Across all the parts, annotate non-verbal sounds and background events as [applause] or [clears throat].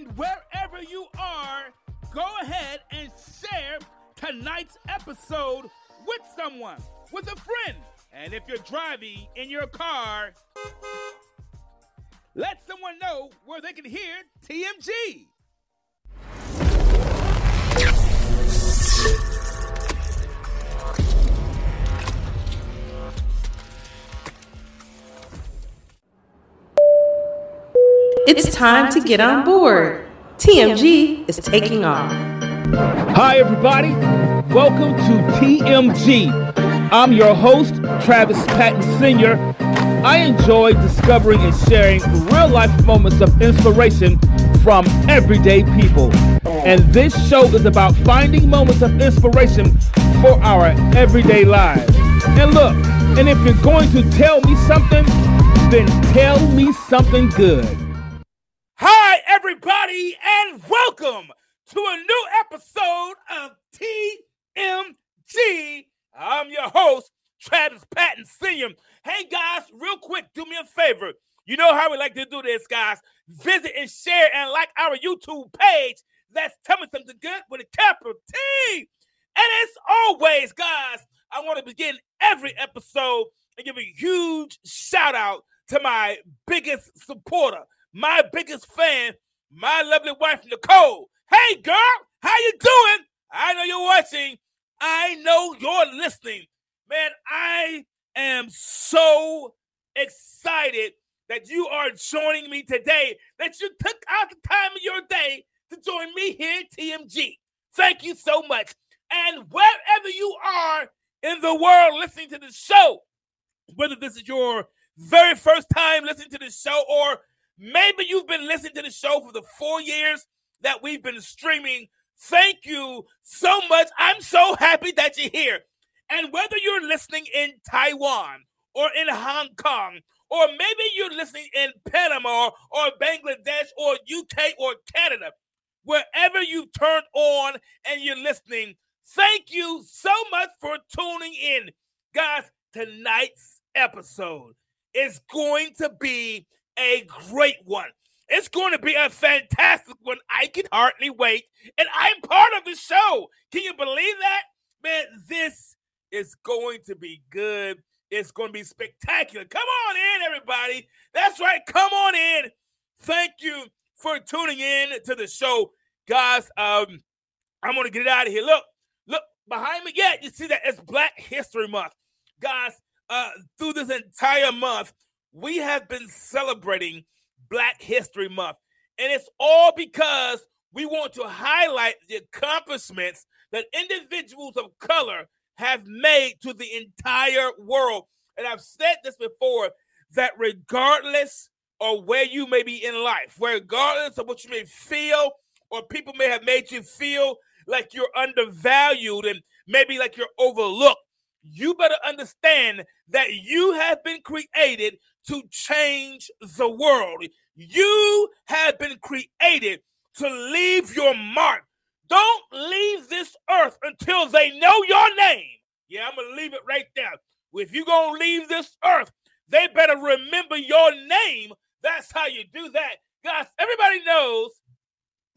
And wherever you are, go ahead and share tonight's episode with someone, with a friend. And if you're driving in your car, let someone know where they can hear TMG. It's time to get on board. TMG is taking off. Hi, everybody. Welcome to TMG. I'm your host, Travis Patton Sr. I enjoy discovering and sharing real life moments of inspiration from everyday people. And this show is about finding moments of inspiration for our everyday lives. And look, and if you're going to tell me something, then tell me something good. Hi, everybody, and welcome to a new episode of TMG. I'm your host, Travis Patton Sr. Hey, guys, real quick, do me a favor. You know how we like to do this, guys. Visit and share and like our YouTube page. That's Tell Me Something Good with a capital T. And as always, guys, I want to begin every episode and give a huge shout out to my biggest supporter, my biggest fan, my lovely wife, Nicole. Hey, girl, how you doing? I know you're watching. I know you're listening. Man, I am so excited that you are joining me today, that you took out the time of your day to join me here at TMG. Thank you so much. And wherever you are in the world listening to the show, whether this is your very first time listening to the show, or maybe you've been listening to the show for the four years that we've been streaming, thank you so much. I'm so happy that you're here. And whether you're listening in Taiwan or in Hong Kong, or maybe you're listening in Panama or Bangladesh or UK or Canada, wherever you turned on and you're listening, thank you so much for tuning in. Guys, tonight's episode is going to be a great one. It's going to be a fantastic one. I can hardly wait. And I'm part of the show. Can you believe that? Man, this is going to be good. It's going to be spectacular. Come on in, everybody. That's right. Come on in. Thank you for tuning in to the show, guys. Um, I'm going to get it out of here. Look, look behind me. Yeah, you see that? It's Black History Month, guys. Uh, through this entire month, we have been celebrating Black History Month, and it's all because we want to highlight the accomplishments that individuals of color have made to the entire world. And I've said this before that regardless of where you may be in life, regardless of what you may feel, or people may have made you feel like you're undervalued and maybe like you're overlooked, you better understand that you have been created to change the world. You have been created to leave your mark. Don't leave this earth until they know your name. Yeah, I'm going to leave it right there. If you're going to leave this earth, they better remember your name. That's how you do that. Guys, everybody knows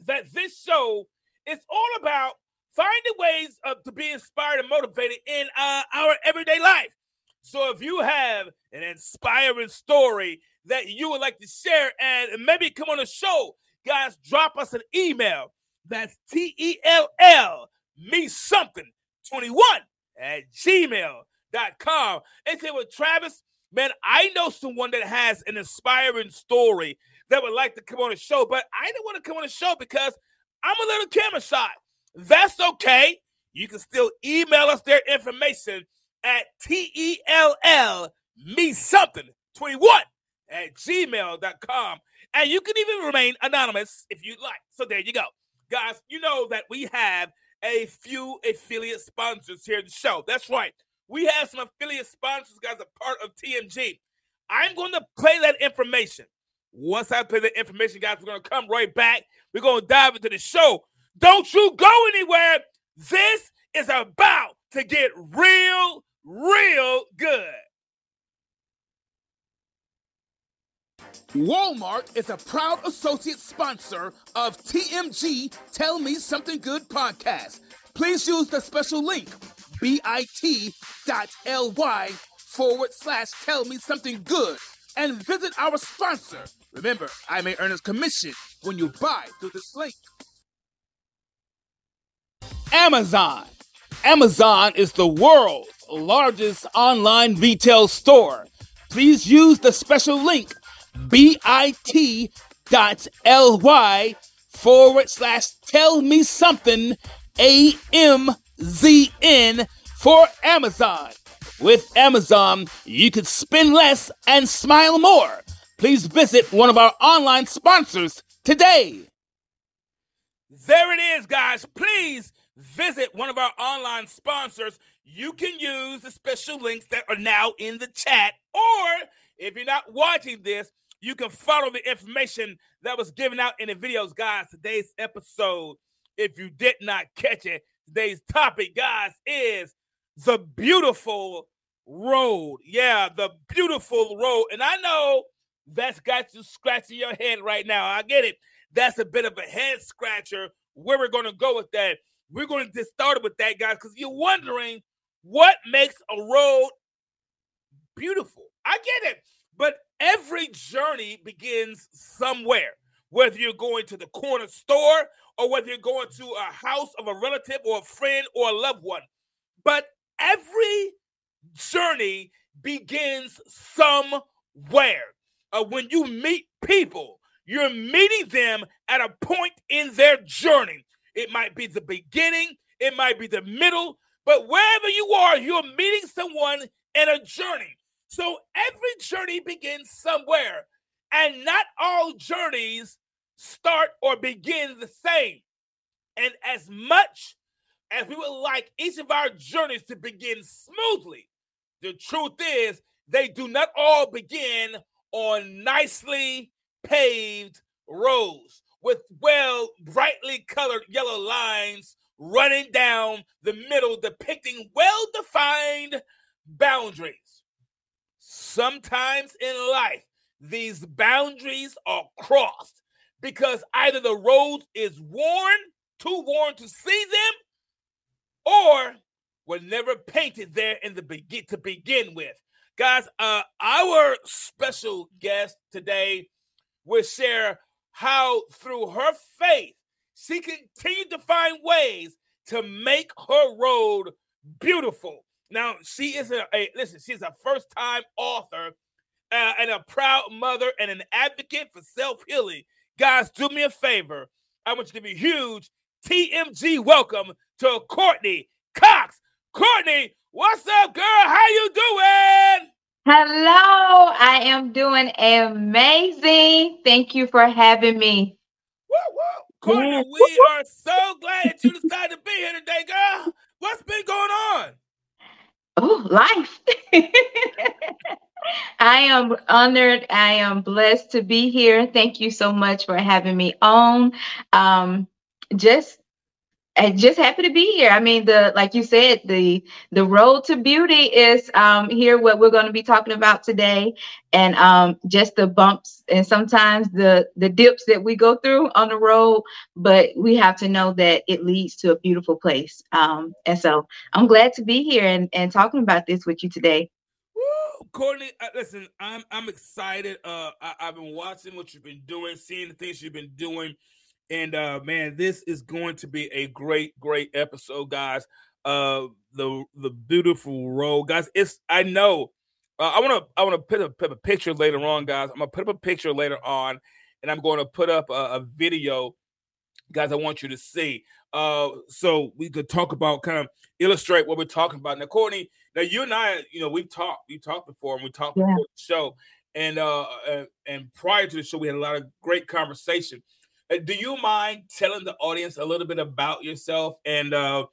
that this show is all about finding ways of, to be inspired and motivated in uh, our everyday life. So if you have an inspiring story that you would like to share and maybe come on the show, guys, drop us an email. That's T E L L me something 21 at gmail.com. And say, well, Travis, man, I know someone that has an inspiring story that would like to come on the show, but I didn't want to come on the show because I'm a little camera shy. That's okay. You can still email us their information at T E L L me something 21 at gmail.com. And you can even remain anonymous if you'd like. So there you go. Guys, you know that we have a few affiliate sponsors here at the show. That's right. We have some affiliate sponsors, guys, a part of TMG. I'm going to play that information. Once I play that information, guys, we're going to come right back. We're going to dive into the show. Don't you go anywhere. This is about to get real, real good. Walmart is a proud associate sponsor of TMG Tell Me Something Good podcast. Please use the special link bit.ly forward slash tell me something good and visit our sponsor. Remember, I may earn a commission when you buy through this link. Amazon. Amazon is the world's largest online retail store. Please use the special link bit.ly forward slash tell me something AMZN for Amazon. With Amazon, you can spend less and smile more. Please visit one of our online sponsors today. There it is, guys. Please visit one of our online sponsors. You can use the special links that are now in the chat, or if you're not watching this, you can follow the information that was given out in the videos, guys. Today's episode, if you did not catch it, today's topic, guys, is the beautiful road. Yeah, the beautiful road. And I know that's got you scratching your head right now. I get it. That's a bit of a head scratcher. Where we're going to go with that. We're going to get started with that, guys, because you're wondering what makes a road beautiful. I get it. But every journey begins somewhere, whether you're going to the corner store or whether you're going to a house of a relative or a friend or a loved one. But every journey begins somewhere. Uh, when you meet people, you're meeting them at a point in their journey. It might be the beginning, it might be the middle, but wherever you are, you're meeting someone in a journey. So every journey begins somewhere, and not all journeys start or begin the same. And as much as we would like each of our journeys to begin smoothly, the truth is they do not all begin on nicely paved roads with well brightly colored yellow lines running down the middle depicting well defined boundaries Sometimes in life, these boundaries are crossed because either the road is worn, too worn to see them, or were never painted there in the begin to begin with. Guys, uh, our special guest today will share how through her faith she continued to find ways to make her road beautiful. Now, she is a, a listen, she's a first time author uh, and a proud mother and an advocate for self healing. Guys, do me a favor. I want you to be huge TMG welcome to Courtney Cox. Courtney, what's up, girl? How you doing? Hello, I am doing amazing. Thank you for having me. Woo, woo. Courtney, we are so glad that you decided to be here today, girl. What's been going on? Oh, life. [laughs] I am honored. I am blessed to be here. Thank you so much for having me on. Um, just and just happy to be here. I mean, the like you said, the the road to beauty is um, here. What we're going to be talking about today, and um, just the bumps and sometimes the the dips that we go through on the road. But we have to know that it leads to a beautiful place. Um, and so I'm glad to be here and and talking about this with you today. Woo! Courtney, uh, listen, I'm I'm excited. Uh, I, I've been watching what you've been doing, seeing the things you've been doing and uh man, this is going to be a great, great episode, guys. Uh the the beautiful road, guys. It's I know. Uh, I want to I want to put a, put a picture later on, guys. I'm gonna put up a picture later on, and I'm going to put up a, a video, guys. I want you to see. Uh, so we could talk about kind of illustrate what we're talking about. Now, Courtney, now you and I, you know, we've talked, we talked before, and we talked yeah. before the show, and uh, uh, and prior to the show, we had a lot of great conversation. Uh, do you mind telling the audience a little bit about yourself and uh,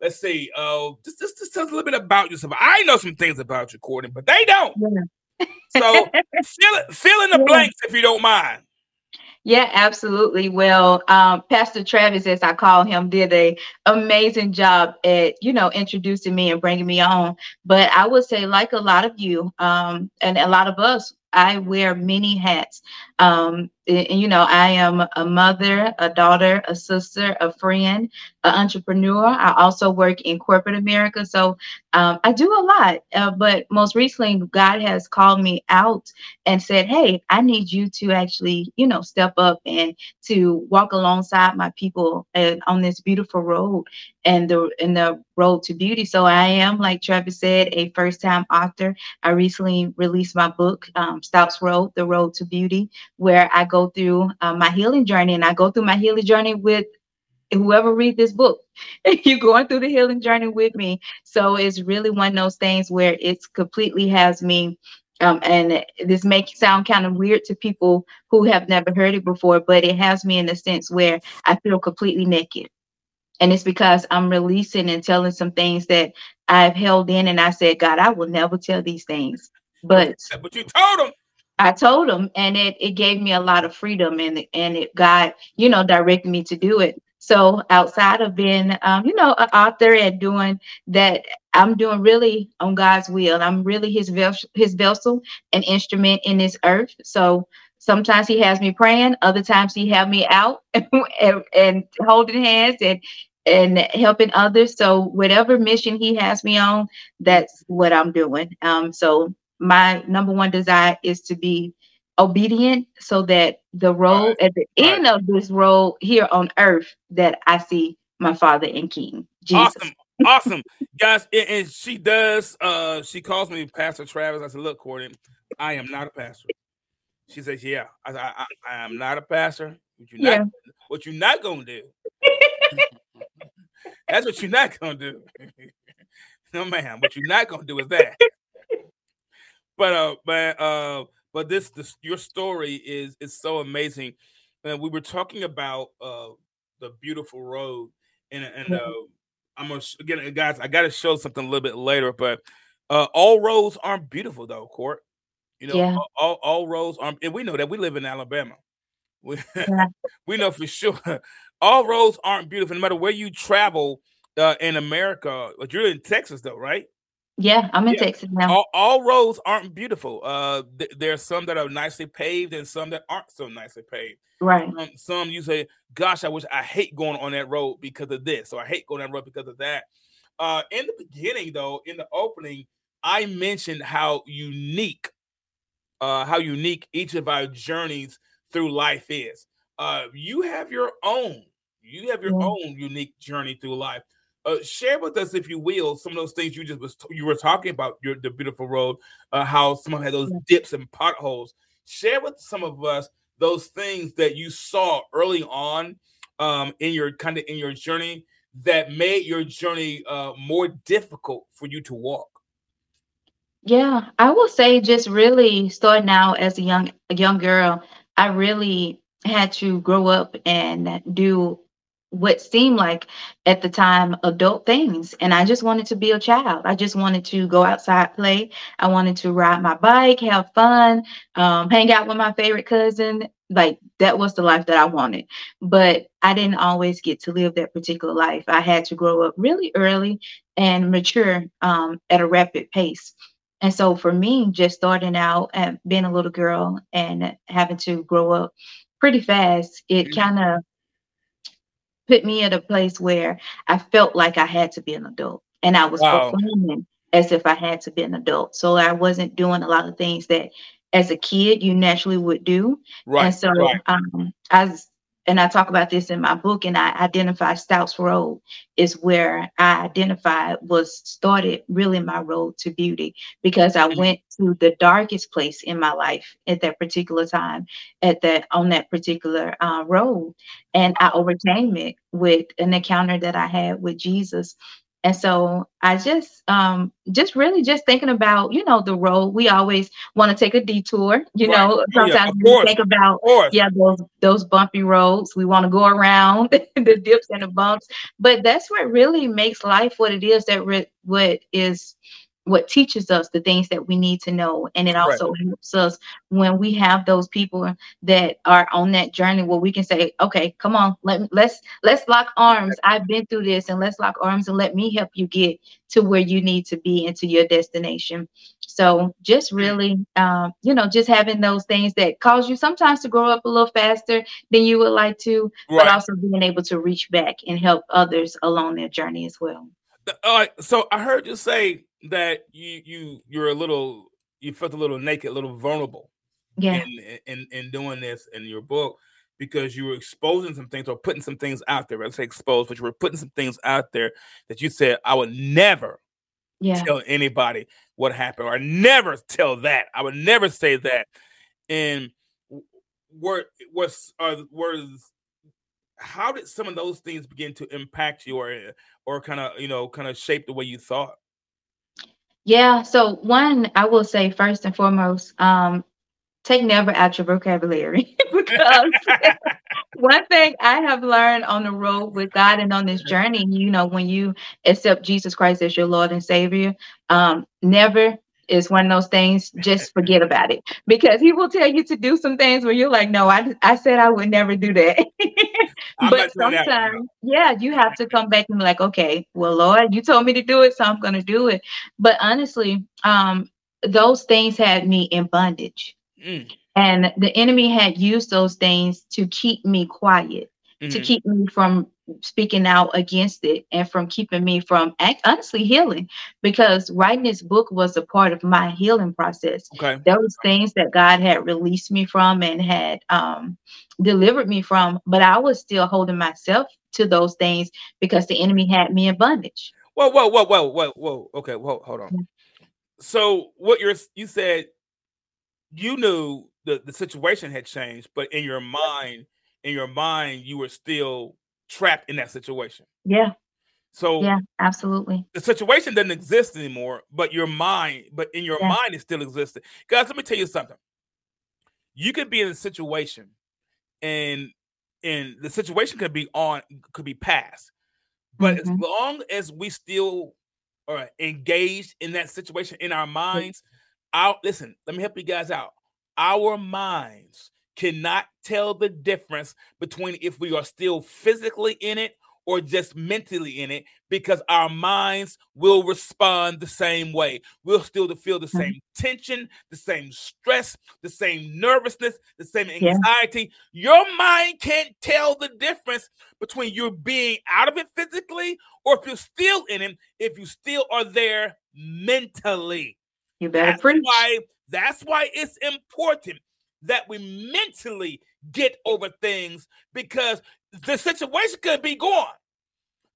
let's see, uh, just, just just tell us a little bit about yourself. I know some things about you, Courtney, but they don't. Yeah. so [laughs] fill fill in the yeah. blanks if you don't mind. Yeah, absolutely. Well, um, Pastor Travis, as I call him, did a amazing job at you know introducing me and bringing me on. But I would say, like a lot of you, um, and a lot of us, I wear many hats. Um, you know, I am a mother, a daughter, a sister, a friend, an entrepreneur. I also work in corporate America. So um, I do a lot. Uh, but most recently, God has called me out and said, Hey, I need you to actually, you know, step up and to walk alongside my people uh, on this beautiful road and the in the road to beauty. So I am, like Travis said, a first time author. I recently released my book, um, Stouts Road, The Road to Beauty, where I go through uh, my healing journey and I go through my healing journey with whoever read this book [laughs] you're going through the healing journey with me so it's really one of those things where it's completely has me um, and this may sound kind of weird to people who have never heard it before but it has me in a sense where i feel completely naked and it's because I'm releasing and telling some things that I've held in. And I said, God, I will never tell these things. But but you told them. I told him, and it it gave me a lot of freedom, and and it God, you know, directed me to do it. So outside of being, um, you know, an author and doing that, I'm doing really on God's will. I'm really His vessel, His vessel, an instrument in this earth. So sometimes he has me praying other times he have me out [laughs] and, and, holding hands and and helping others so whatever mission he has me on that's what i'm doing um so my number one desire is to be obedient so that the road right. at the right. end of this road here on earth that i see my father and king jesus awesome awesome guys and, and she does uh she calls me pastor travis i said look courtney i am not a pastor she says, "Yeah, I, I, I am not a pastor. What you yeah. not, what you not gonna do? [laughs] That's what you're not gonna do. [laughs] no, ma'am. What you're not gonna do is that. But uh, but uh, but this this your story is is so amazing. And we were talking about uh the beautiful road, and and uh, I'm gonna again, guys. I got to show something a little bit later, but uh, all roads aren't beautiful though, Court. You know, yeah. all, all roads aren't, and we know that we live in Alabama. We, yeah. [laughs] we know for sure all roads aren't beautiful, no matter where you travel uh, in America. But you're in Texas, though, right? Yeah, I'm in yeah. Texas now. All, all, roads aren't beautiful. Uh, th- there's some that are nicely paved and some that aren't so nicely paved. Right. Um, some you say, "Gosh, I wish I hate going on that road because of this," or "I hate going on that road because of that." Uh, in the beginning, though, in the opening, I mentioned how unique uh, how unique each of our journeys through life is. Uh, you have your own, you have your yeah. own unique journey through life. Uh, share with us, if you will, some of those things you just was you were talking about your the beautiful road, uh, how some had those dips and potholes. Share with some of us those things that you saw early on um, in your kind of in your journey that made your journey uh, more difficult for you to walk. Yeah, I will say just really starting out as a young a young girl, I really had to grow up and do what seemed like at the time adult things and I just wanted to be a child. I just wanted to go outside play. I wanted to ride my bike, have fun, um, hang out with my favorite cousin. Like that was the life that I wanted. But I didn't always get to live that particular life. I had to grow up really early and mature um, at a rapid pace. And so for me, just starting out and being a little girl and having to grow up pretty fast, it kind of put me at a place where I felt like I had to be an adult. And I was wow. performing as if I had to be an adult. So I wasn't doing a lot of things that as a kid you naturally would do. Right. And so right. um, I was and I talk about this in my book, and I identify Stouts Road is where I identified was started really my road to beauty because I mm-hmm. went to the darkest place in my life at that particular time, at that on that particular uh, road, and I overcame it with an encounter that I had with Jesus. And so I just um just really just thinking about, you know, the road. We always want to take a detour, you Right. know. Oh, yeah, Sometimes we course. think about yeah, those those bumpy roads. We want to go around [laughs] the dips and the bumps, but that's what really makes life what it is. That re- what is what teaches us the things that we need to know, and it also helps us when we have those people that are on that journey where we can say, "Okay, come on, let me, let's let's lock arms. I've been through this, and let's lock arms and let me help you get to where you need to be and to your destination." So just really, um, you know, just having those things that cause you sometimes to grow up a little faster than you would like to, but also being able to reach back and help others along their journey as well. All right. So I heard you say that you you you're a little you felt a little naked, a little vulnerable Yeah, in in in doing this in your book because you were exposing some things or putting some things out there. Let's say exposed, but you were putting some things out there that you said I would never yeah, tell anybody what happened, or I never tell that. I would never say that. And were was uh, was how did some of those things begin to impact you, or or kind of you know kind of shape the way you thought? Yeah. So one, I will say first and foremost, um, take never out your vocabulary [laughs] because [laughs] one thing I have learned on the road with God and on this journey, you know, when you accept Jesus Christ as your Lord and Savior, um, never is one of those things. Just [laughs] forget about it because He will tell you to do some things where you're like, no, I I said I would never do that. I'm but not doing that one, sometimes, yeah, you have to come back and be like, okay, well, Lord, you told me to do it, so I'm going to do it. But honestly, um, those things had me in bondage. Mm, And the enemy had used those things to keep me quiet, to mhm. keep me from speaking out against it, and from keeping me from act- honestly healing. Because writing this book was a part of my healing process. Okay. There was things that God had released me from and had um, delivered me from, but I was still holding myself to those things because the enemy had me in bondage. Whoa, whoa, whoa, whoa, whoa, whoa. Okay, whoa, hold on. So what you're you said you knew the the situation had changed, but in your mind, in your mind, you were still trapped in that situation. Yeah, So yeah, absolutely. the situation doesn't exist anymore, but your mind, but in your Yeah. mind, it still existed. Guys, let me tell you something. You could be in a situation, and and the situation could be on, could be past, but as Mhm. long as we still are engaged in that situation in our minds, our listen. Let me help you guys out. Our minds cannot tell the difference between if we are still physically in it or just mentally in it because our minds will respond the same way. We'll still feel the Mhm. same tension, the same stress, the same nervousness, the same Yeah. anxiety. Your mind can't tell the difference between you being out of it physically or if you're still in it, if you still are there mentally. You better That's preach. why that's why it's important that we mentally get over things because the situation could be gone.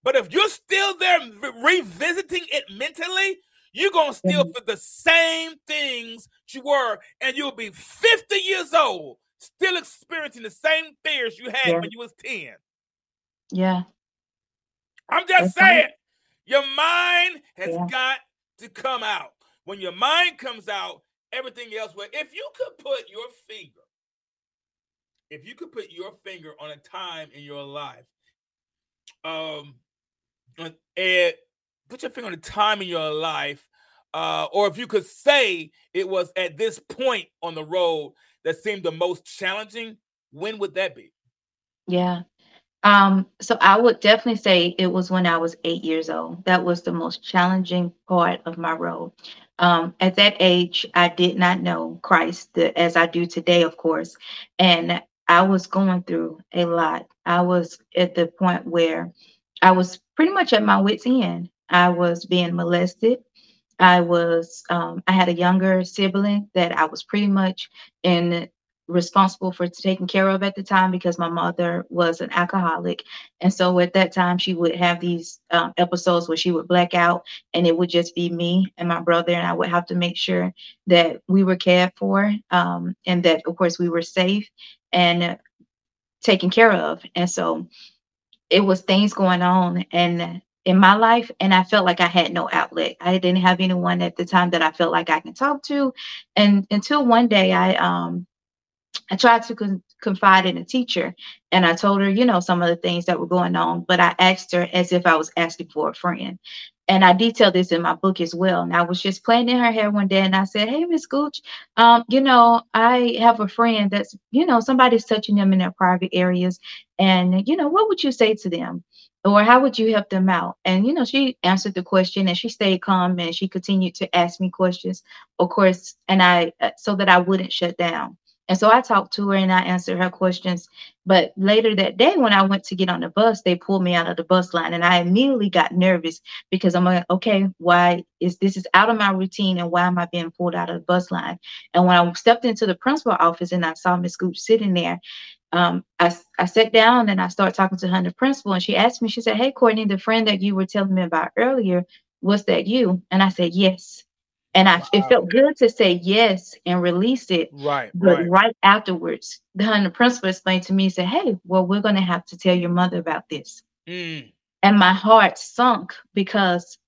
But if you're still there re- revisiting it mentally, you're gonna still Mhm. feel the same things you were, and you'll be 50 years old, still experiencing the same fears you had Yeah. when you was 10. Yeah, I'm just That's right. saying, your mind has Yeah. got to come out. When your mind comes out, everything else will. If you could put your finger, if you could put your finger on a time in your life, um, and put your finger on a time in your life, uh, or if you could say it was at this point on the road that seemed the most challenging, when would that be? yeah. Um, so I would definitely say it was when I was eight years old. That was the most challenging part of my road. Um, at that age, I did not know Christ the, as I do today, of course, and I was going through a lot. I was at the point where I was pretty much at my wits' end. I was being molested. I was um, I had a younger sibling that I was pretty much in responsible for taking care of at the time because my mother was an alcoholic and so at that time she would have these um, episodes where she would black out and it would just be me and my brother and i would have to make sure that we were cared for um, and that of course we were safe and taken care of and so it was things going on and in my life and I felt like I had no outlet. I didn't have anyone at the time that I felt like I can talk to. And until one day I um I tried to con- confide in a teacher and I told her, you know, some of the things that were going on, but I asked her as if I was asking for a friend. And I detailed this in my book as well. And I was just playing in her hair one day and I said, Hey, Miss Gooch, um, you know, I have a friend that's, you know, somebody's touching them in their private areas. And, you know, what would you say to them? Or how would you help them out? And, you know, she answered the question and she stayed calm and she continued to ask me questions, of course, and I, uh, so that I wouldn't shut down. And so I talked to her and I answered her questions. But later that day, when I went to get on the bus, they pulled me out of the bus line, and I immediately got nervous because I'm like, okay, why is this is out of my routine, and why am I being pulled out of the bus line? And when I stepped into the principal office and I saw Miss Gooch sitting there, um, I, I sat down and I started talking to her, the principal, and she asked me, she said, Hey, Courtney, the friend that you were telling me about earlier, was that you? And I said, Yes. And I, wow. it felt good to say yes and release it. Right. But right, right afterwards, the, the principal explained to me, said, Hey, well, we're going to have to tell your mother about this. Mm. And my heart sunk because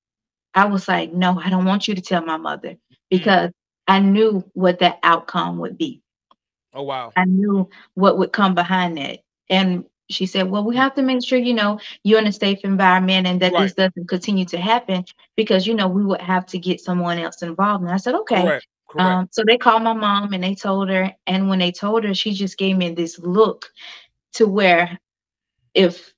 I was like, No, I don't want you to tell my mother mm. because mm. I knew what that outcome would be. Oh, wow. I knew what would come behind that. And she said, Well, we have to make sure, you know, you're in a safe environment and that right. this doesn't continue to happen because, you know, we would have to get someone else involved. And I said, Okay. Correct. Correct. Um, so they called my mom and they told her. And when they told her, she just gave me this look to where if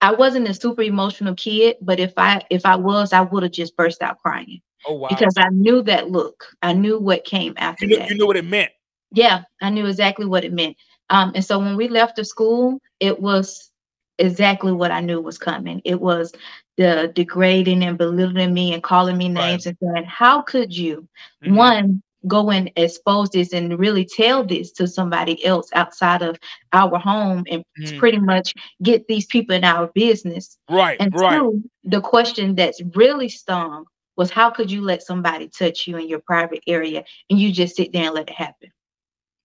I wasn't a super emotional kid, but if I if I was, I would have just burst out crying. Oh wow. Because I knew that look. I knew what came after you knew, that. You knew what it meant. Yeah, I knew exactly what it meant. Um, and so when we left the school, it was exactly what I knew was coming. It was the degrading and belittling me and calling me names right. and saying, How could you, mm-hmm. one, go and expose this and really tell this to somebody else outside of our home and mm-hmm. pretty much get these people in our business? Right. And right. two, the question that's really stung was, How could you let somebody touch you in your private area and you just sit there and let it happen?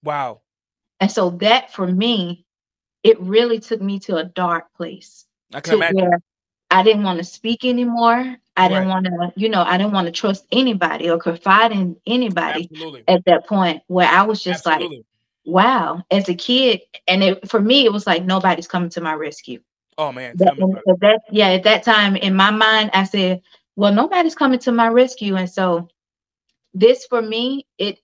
Wow. And so that for me, it really took me to a dark place. I can imagine. I didn't want to speak anymore. I didn't want to, you know, I didn't want to trust anybody or confide in anybody Absolutely. at that point where I was just Absolutely. like, wow, as a kid. And it, for me, it was like, nobody's coming to my rescue. Oh man. That, at that, yeah, at that time in my mind, I said, well, nobody's coming to my rescue. And so this for me, it,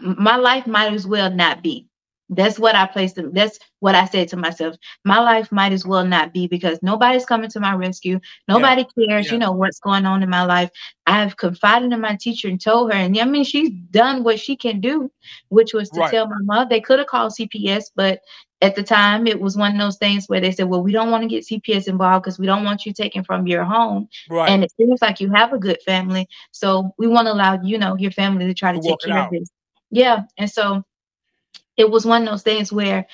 my life might as well not be. That's what I placed them. That's what I said to myself. My life might as well not be because nobody's coming to my rescue. Nobody yeah. cares, yeah. you know, what's going on in my life. I've confided in my teacher and told her, and I mean, she's done what she can do, which was to right. tell my mom. They could have called CPS, but at the time, it was one of those things where they said, "Well, we don't want to get CPS involved because we don't want you taken from your home, right. and it seems like you have a good family, so we want to allow you know your family to try to, to take care of this." Yeah, and so it was one of those things where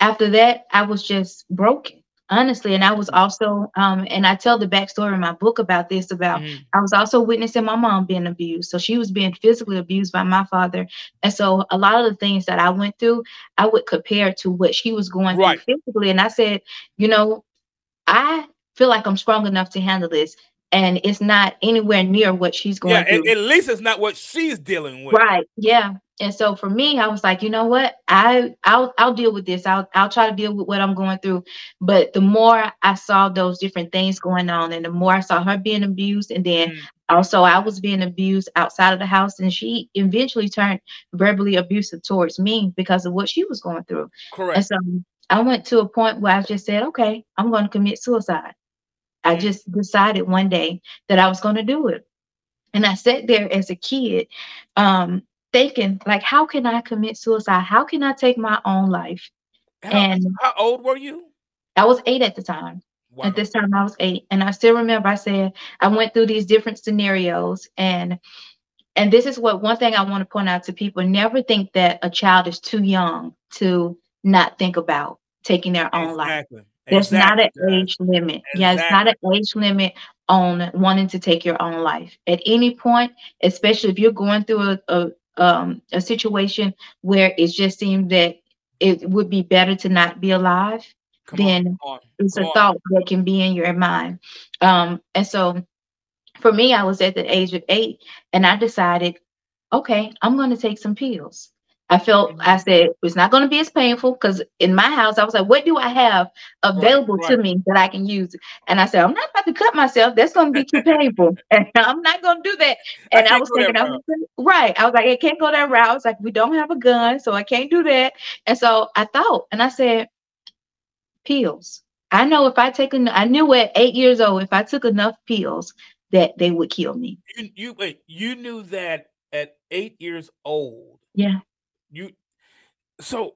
after that I was just broken honestly and i was also um and i tell the backstory in my book about this about mm-hmm. i was also witnessing my mom being abused so she was being physically abused by my father and so a lot of the things that i went through i would compare to what she was going right. through physically and i said you know i feel like i'm strong enough to handle this and it's not anywhere near what she's going yeah, through. At, at least it's not what she's dealing with. Right. Yeah. And so for me, I was like, you know what? I I'll I'll deal with this. I'll I'll try to deal with what I'm going through. But the more I saw those different things going on, and the more I saw her being abused, and then mm. also I was being abused outside of the house, and she eventually turned verbally abusive towards me because of what she was going through. Correct. And so I went to a point where I just said, okay, I'm going to commit suicide. I mm. just decided one day that I was going to do it. And I sat there as a kid, um, thinking like how can i commit suicide how can i take my own life how, and how old were you i was eight at the time wow. at this time i was eight and i still remember i said i went through these different scenarios and and this is what one thing i want to point out to people never think that a child is too young to not think about taking their own exactly. life there's exactly. not an age limit. Exactly. Yeah, it's not an age limit on wanting to take your own life. At any point, especially if you're going through a, a, um, a situation where it just seemed that it would be better to not be alive, Come then on, on, it's a on. thought that can be in your mind. Um, and so for me, I was at the age of eight and I decided, okay, I'm going to take some pills. I felt, I said, it's not going to be as painful because in my house, I was like, what do I have available to right. me that I can use? And I said, I'm not about to cut myself. That's going to be too painful. [laughs] And I'm not going to do that. And I, can't was thinking, I was right. I was like, I can't go that route. I was like, we don't have a gun, so I can't do that. And so I thought, and I said, pills. I know if I take, en- I knew at eight years old, if I took enough pills, that they would kill me. You, you wait. You knew that at eight years old. Yeah. You so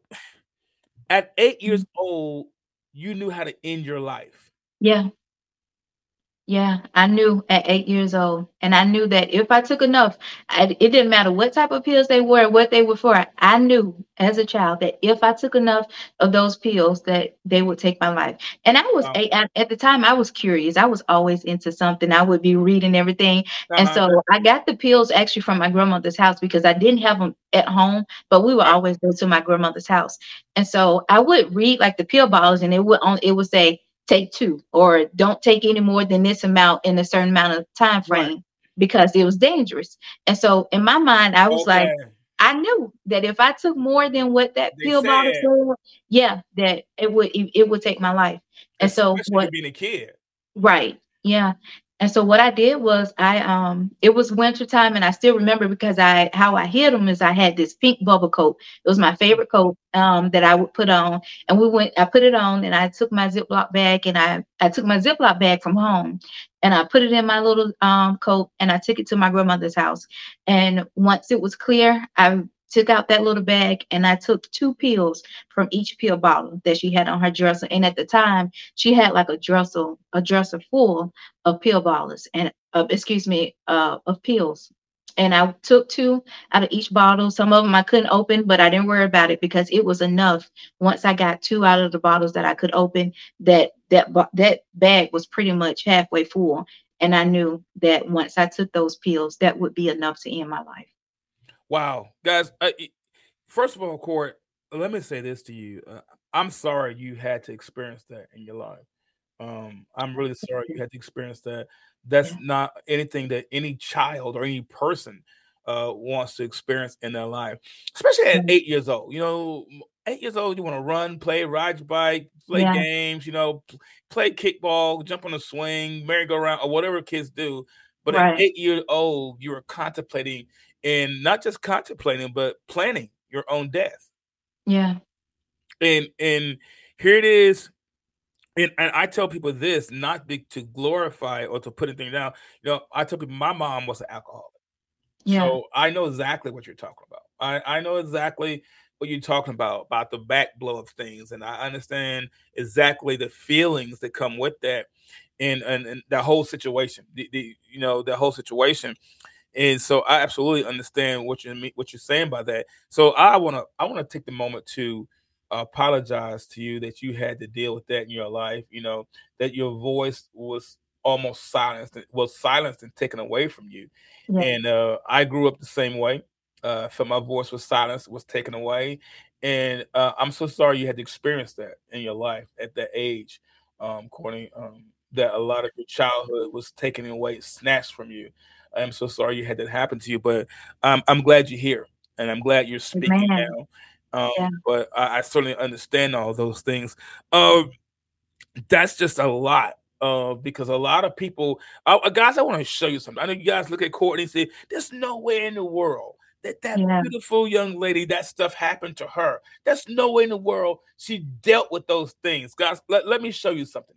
at eight years mm. old, you knew how to end your life. Yeah. Yeah, I knew at eight years old, and I knew that if I took enough, I, it didn't matter what type of pills they were, what they were for. I knew as a child that if I took enough of those pills, that they would take my life. And I was Wow. eight at, at the time. I was curious. I was always into something. I would be reading everything, and Uh-huh. so I got the pills actually from my grandmother's house because I didn't have them at home, but we would always go to my grandmother's house, and so I would read like the pill bottles, and it would on it would say take two or don't take any more than this amount in a certain amount of time Right. frame because it was dangerous. And so in my mind, I was like, I knew that if I took more than what that They pill bottle said. said, yeah, that it would it, it would take my life. And so what being a kid. Right. Yeah. And so what I did was I um it was winter time and I still remember because I how I hid them is I had this pink bubble coat. It was my favorite coat um that I would put on. And we went I put it on and I took my Ziploc bag and I I took my Ziploc bag from home and I put it in my little um coat and I took it to my grandmother's house. And once it was clear, I took out that little bag and I took two pills from each pill bottle that she had on her dresser. And at the time, she had like a dresser, a dresser full of pill bottles and uh, excuse me, uh, of pills. And I took two out of each bottle. Some of them I couldn't open, but I didn't worry about it because it was enough. Once I got two out of the bottles that I could open, that that that bag was pretty much halfway full. And I knew that once I took those pills, that would be enough to end my life. Wow, guys. Uh, first of all, Court, let me say this to you. Uh, I'm sorry you had to experience that in your life. Um, I'm really sorry you had to experience that. That's not anything that any child or any person uh, wants to experience in their life, especially at eight years old. You know, eight years old, you want to run, play, ride your bike, play Yeah. games. You know, play kickball, jump on a swing, merry-go-round, or whatever kids do. But Right. at eight years old, you were contemplating and not just contemplating, but planning your own death. Yeah. And and here it is. And, and I tell people this not be, to glorify or to put anything down. You know, I tell people my mom was an alcoholic. Yeah. So I know exactly what you're talking about. I, I know exactly what you're talking about, about the back blow of things. And I understand exactly the feelings that come with that and and, and the whole situation. The, the you know, the whole situation. And so I absolutely understand what you mean what you're saying by that. So I wanna I wanna take the moment to apologize to you that you had to deal with that in your life, you know, that your voice was almost silenced, was silenced and taken away from you. Yeah. And uh, I grew up the same way. Uh, felt my voice was silenced, was taken away, and uh, I'm so sorry you had to experience that in your life at that age, um, Courtney. Um, that a lot of your childhood was taken away, snatched from you. I'm so sorry you had that happen to you, but um, I'm glad you're here, and I'm glad you're speaking now. Um, Yeah. But I, I certainly understand all those things. Um, that's just a lot uh, because a lot of people, uh, guys, I want to show you something. I know you guys look at Courtney and say, "There's nowhere in the world that that Yeah. beautiful young lady that stuff happened to her. There's no way in the world she dealt with those things." Guys, let, let me show you something.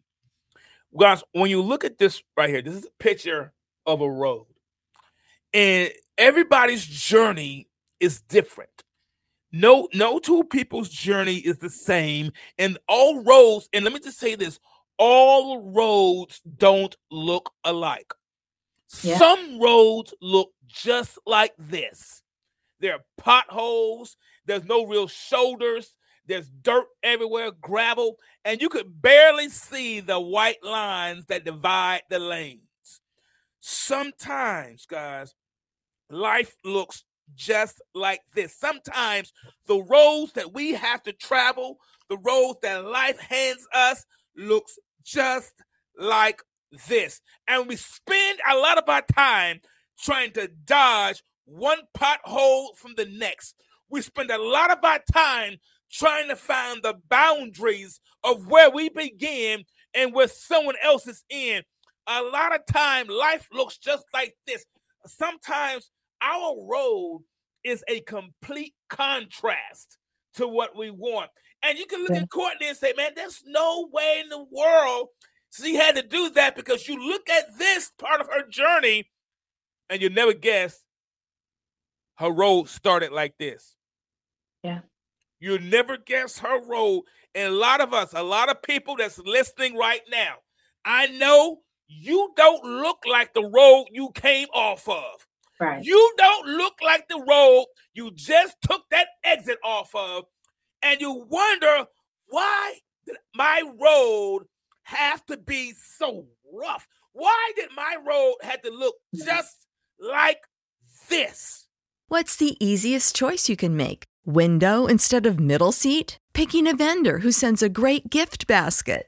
Guys, when you look at this right here, this is a picture of a road, and everybody's journey is different. No, no two people's journey is the same, and all roads. And let me just say this: all roads don't look alike. Yeah. Some roads look just like this. There are potholes. There's no real shoulders. There's dirt everywhere, gravel, and you could barely see the white lines that divide the lanes. Sometimes, guys, life looks just like this. Sometimes the roads that we have to travel the roads that life hands us looks just like this. And we spend a lot of our time trying to dodge one pothole from the next. We spend a lot of our time trying to find the boundaries of where we begin and where someone else is in. A lot of time, life looks just like this. Sometimes our road is a complete contrast to what we want. And you can look yeah. at Courtney and say, man, there's no way in the world she had to do that because you look at this part of her journey and you never guess her road started like this. Yeah. You never guess her road. And a lot of us, a lot of people that's listening right now, I know you don't look like the road you came off of. Right. You don't look like the road you just took that exit off of. And you wonder why did my road have to be so rough? Why did my road have to look just like this? What's the easiest choice you can make? Window instead of middle seat? Picking a vendor who sends a great gift basket?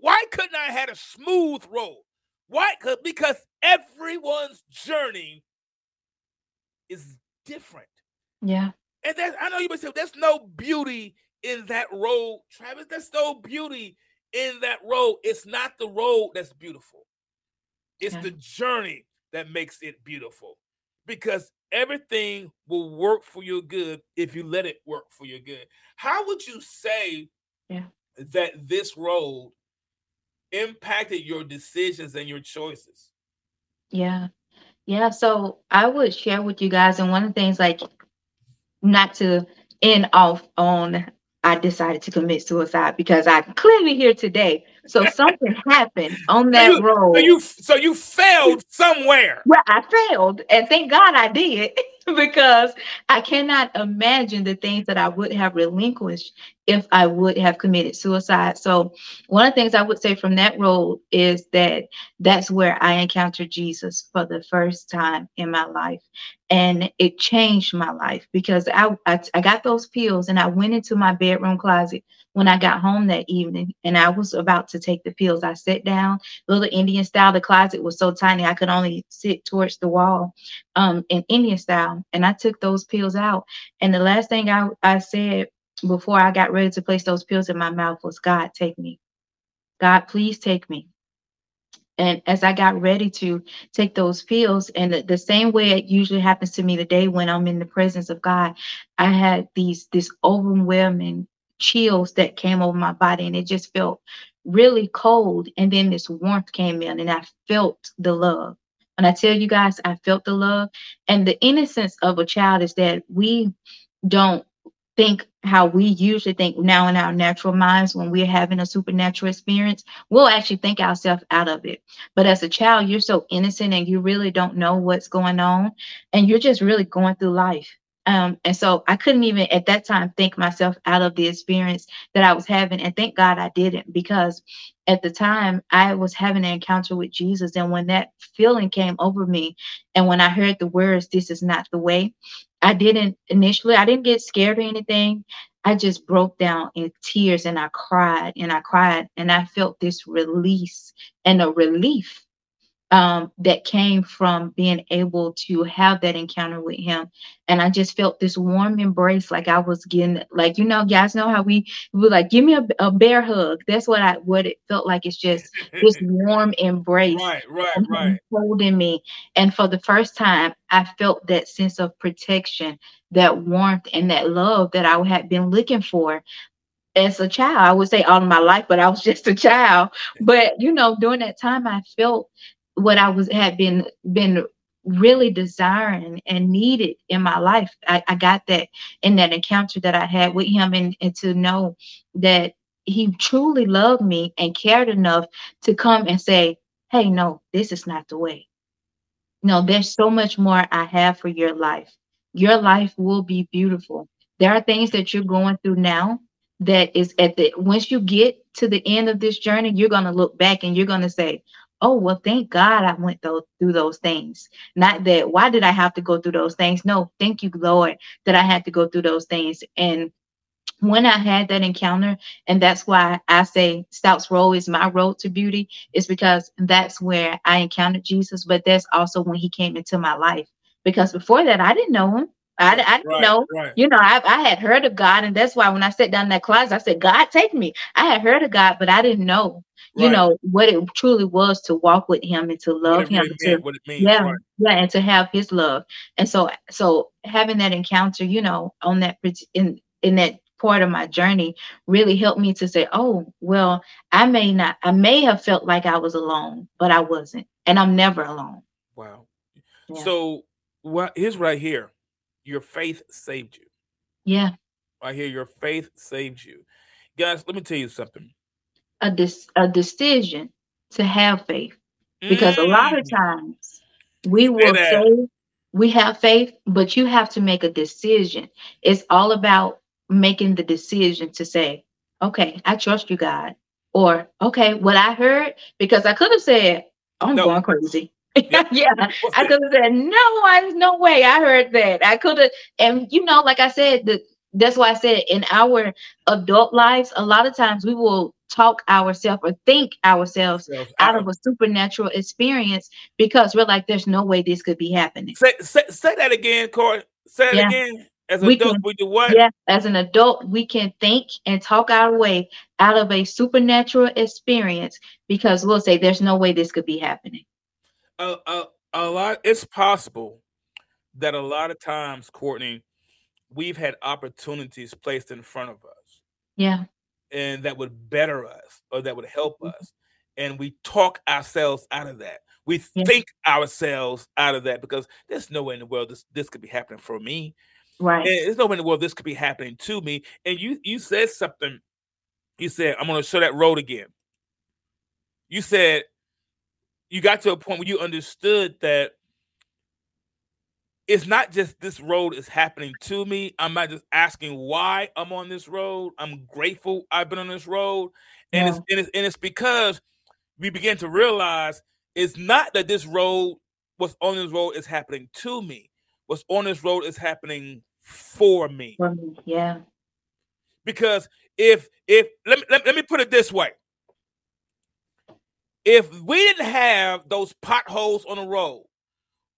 Why couldn't I had a smooth road? Why? Could because everyone's journey is different. Yeah. And that I know you would say there's no beauty in that road, Travis. There's no beauty in that road. It's not the road that's beautiful. It's yeah. the journey that makes it beautiful. Because everything will work for your good if you let it work for your good. How would you say yeah. that this road impacted your decisions and your choices? Yeah. Yeah. So I would share with you guys, and one of the things, like, not to end off on, I decided to commit suicide because I'm clearly here today. So [laughs] something happened on that so you, road. So you, so you failed somewhere. Well, I failed, and thank God I did. [laughs] because I cannot imagine the things that I would have relinquished if I would have committed suicide. So, one of the things I would say from that road is that that's where I encountered Jesus for the first time in my life. And it changed my life because I, I, I got those pills and I went into my bedroom closet when I got home that evening and I was about to take the pills. I sat down, little Indian style. The closet was so tiny I could only sit towards the wall um, in Indian style. And I took those pills out. And the last thing I, I said before I got ready to place those pills in my mouth was, God, take me. God, please take me. And as I got ready to take those pills, and the, the, same way it usually happens to me the day when I'm in the presence of God, I had these this overwhelming chills that came over my body, and it just felt really cold. And then this warmth came in, and I felt the love When I tell you guys, I felt the love and the innocence of a child is that we don't think how we usually think now in our natural minds when we're having a supernatural experience, we'll actually think ourselves out of it. But as a child, you're so innocent and you really don't know what's going on, and you're just really going through life. Um, and so I couldn't even at that time think myself out of the experience that I was having. And thank God I didn't because at the time I was having an encounter with Jesus. And when that feeling came over me, and when I heard the words, This is not the way, I didn't initially, I didn't get scared or anything. I just broke down in tears and I cried and I cried and I felt this release and a relief um, that came from being able to have that encounter with him. And I just felt this warm embrace, like I was getting, like, you know, guys know how we, we like, give me a, a bear hug. That's what I, what it felt like. It's just [laughs] this warm embrace. Right, right, right. Holding me. And for the first time, I felt that sense of protection, that warmth, and that love that I had been looking for as a child. I would say all of my life, but I was [laughs] just a child. But you know, during that time, I felt what I was had been been really desiring and needed in my life. I, I got that in that encounter that I had with him and, and to know that he truly loved me and cared enough to come and say, Hey, no, this is not the way. No, there's so much more I have for your life. Your life will be beautiful. There are things that you're going through now that is at the once you get to the end of this journey, you're going to look back and you're going to say, oh well thank god i went those, through those things not that why did i have to go through those things no thank you lord that i had to go through those things and when I had that encounter, and that's why I say Stouts Road is my road to beauty, is because that's where I encountered Jesus, but that's also when he came into my life. Because before that, I didn't know him. I, I didn't right, know, right. you know, I, I had heard of God, and that's why when I sat down in that closet, I said, God, take me. I had heard of God, but I didn't know you right. know what it truly was to walk with him and to love him to, means, yeah right. yeah and to have his love. And so so having that encounter you know on that in in that part of my journey really helped me to say oh well i may not i may have felt like i was alone but i wasn't and i'm never alone. Wow. Yeah. so what is right here your faith saved you. Yeah. Right here your faith saved you. Guys let me tell you something a, dis- a decision to have faith because mm. a lot of mm. times we will say we have faith, but you have to make a decision. It's all about making the decision to say, okay, I trust you, God. Or, okay, what I heard, because I could have said, I'm no. going crazy. Yeah, [laughs] yeah. I could have said, no, there's no way I heard that. I could have, and you know, like I said, the that's why I said in our adult lives, a lot of times we will talk ourselves or think ourselves out of a supernatural experience because we're like, there's no way this could be happening. Say, say, say that again, Corey. Say it yeah. again. As an we adult, can, we do what? Yeah, as an adult, we can think and talk our way out of a supernatural experience because we'll say, there's no way this could be happening. Uh, uh, a lot, it's possible that a lot of times, Courtney, we've had opportunities placed in front of us. Yeah. And that would better us or that would help mm-hmm. us. And we talk ourselves out of that. We yeah. think ourselves out of that because there's no way in the world this, this could be happening for me. Right. And there's no way in the world this could be happening to me. And you you said something. You said, I'm gonna show that road again. You said you got to a point where you understood that it's not just this road is happening to me. I'm not just asking why I'm on this road. I'm grateful I've been on this road. And, yeah. it's, and, it's, and it's because we begin to realize it's not that this road, what's on this road is happening to me. What's on this road is happening for me. For me yeah. Because if if let me let, let me put it this way. If we didn't have those potholes on the road,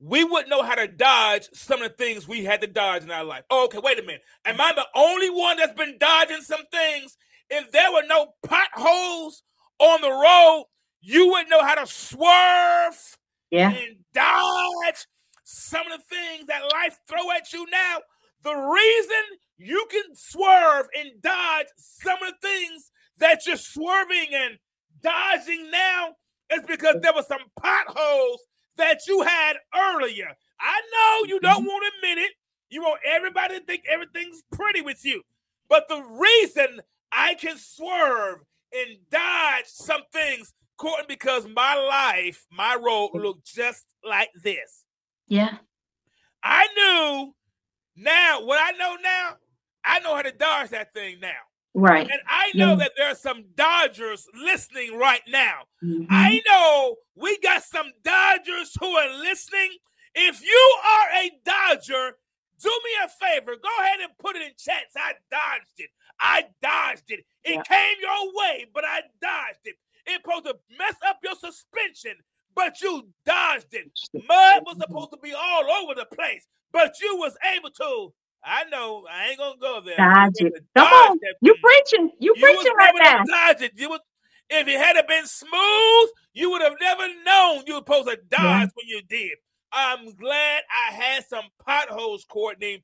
we wouldn't know how to dodge some of the things we had to dodge in our life. Oh, okay, wait a minute. Am I the only one that's been dodging some things? If there were no potholes on the road, you wouldn't know how to swerve yeah. and dodge some of the things that life throw at you now. The reason you can swerve and dodge some of the things that you're swerving and dodging now is because there were some potholes that you had earlier. I know you don't mm-hmm. want to admit it. You want everybody to think everything's pretty with you. But the reason I can swerve and dodge some things, Courtney, because my life, my road looked just like this. Yeah. I knew now what I know now, I know how to dodge that thing now. Right. And I know Yeah. that there are some Dodgers listening right now. Mhm. I know we got some Dodgers who are listening. If you are a Dodger, do me a favor. Go ahead and put it in chats. I dodged it. I dodged it. It Yeah. came your way, but I dodged it. It's supposed to mess up your suspension, but you dodged it. Mud was supposed to be all over the place, but you was able to. I know. I ain't gonna go there. Dodge it. Come on. You preaching. You, You preaching right now. dodge it. You was, if it had been smooth, you would have never known you were supposed to dodge when you did. I'm glad I had some potholes, Courtney,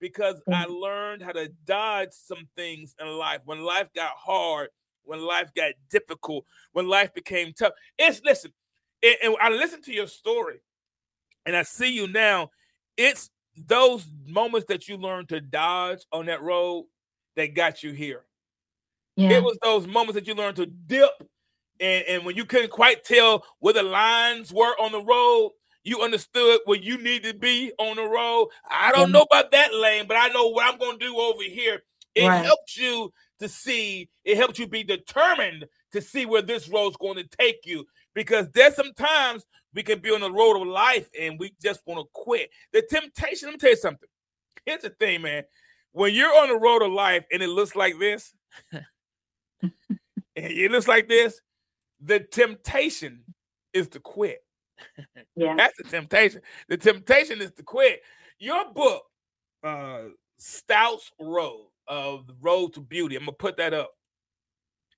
because I learned how to dodge some things in life. When life got hard, when life got difficult, when life became tough. It's listen, and, and I listened to your story, and I see you now. It's those moments that you learned to dodge on that road that got you here. Yeah. It was those moments that you learned to dip, and, and when you couldn't quite tell where the lines were on the road, you understood where you need to be on the road. I don't Yeah. know about that lane, but I know what I'm going to do over here. It Right. helped you to see, it helped you be determined to see where this road's going to take you. Because there's sometimes we can be on the road of life and we just want to quit. The temptation, let me tell you something. Here's the thing, man. When you're on the road of life and it looks like this, [laughs] and it looks like this, the temptation is to quit. [laughs] Yeah. That's the temptation. The temptation is to quit. Your book, uh, Stout's Road of the Road to Beauty. I'm gonna put that up.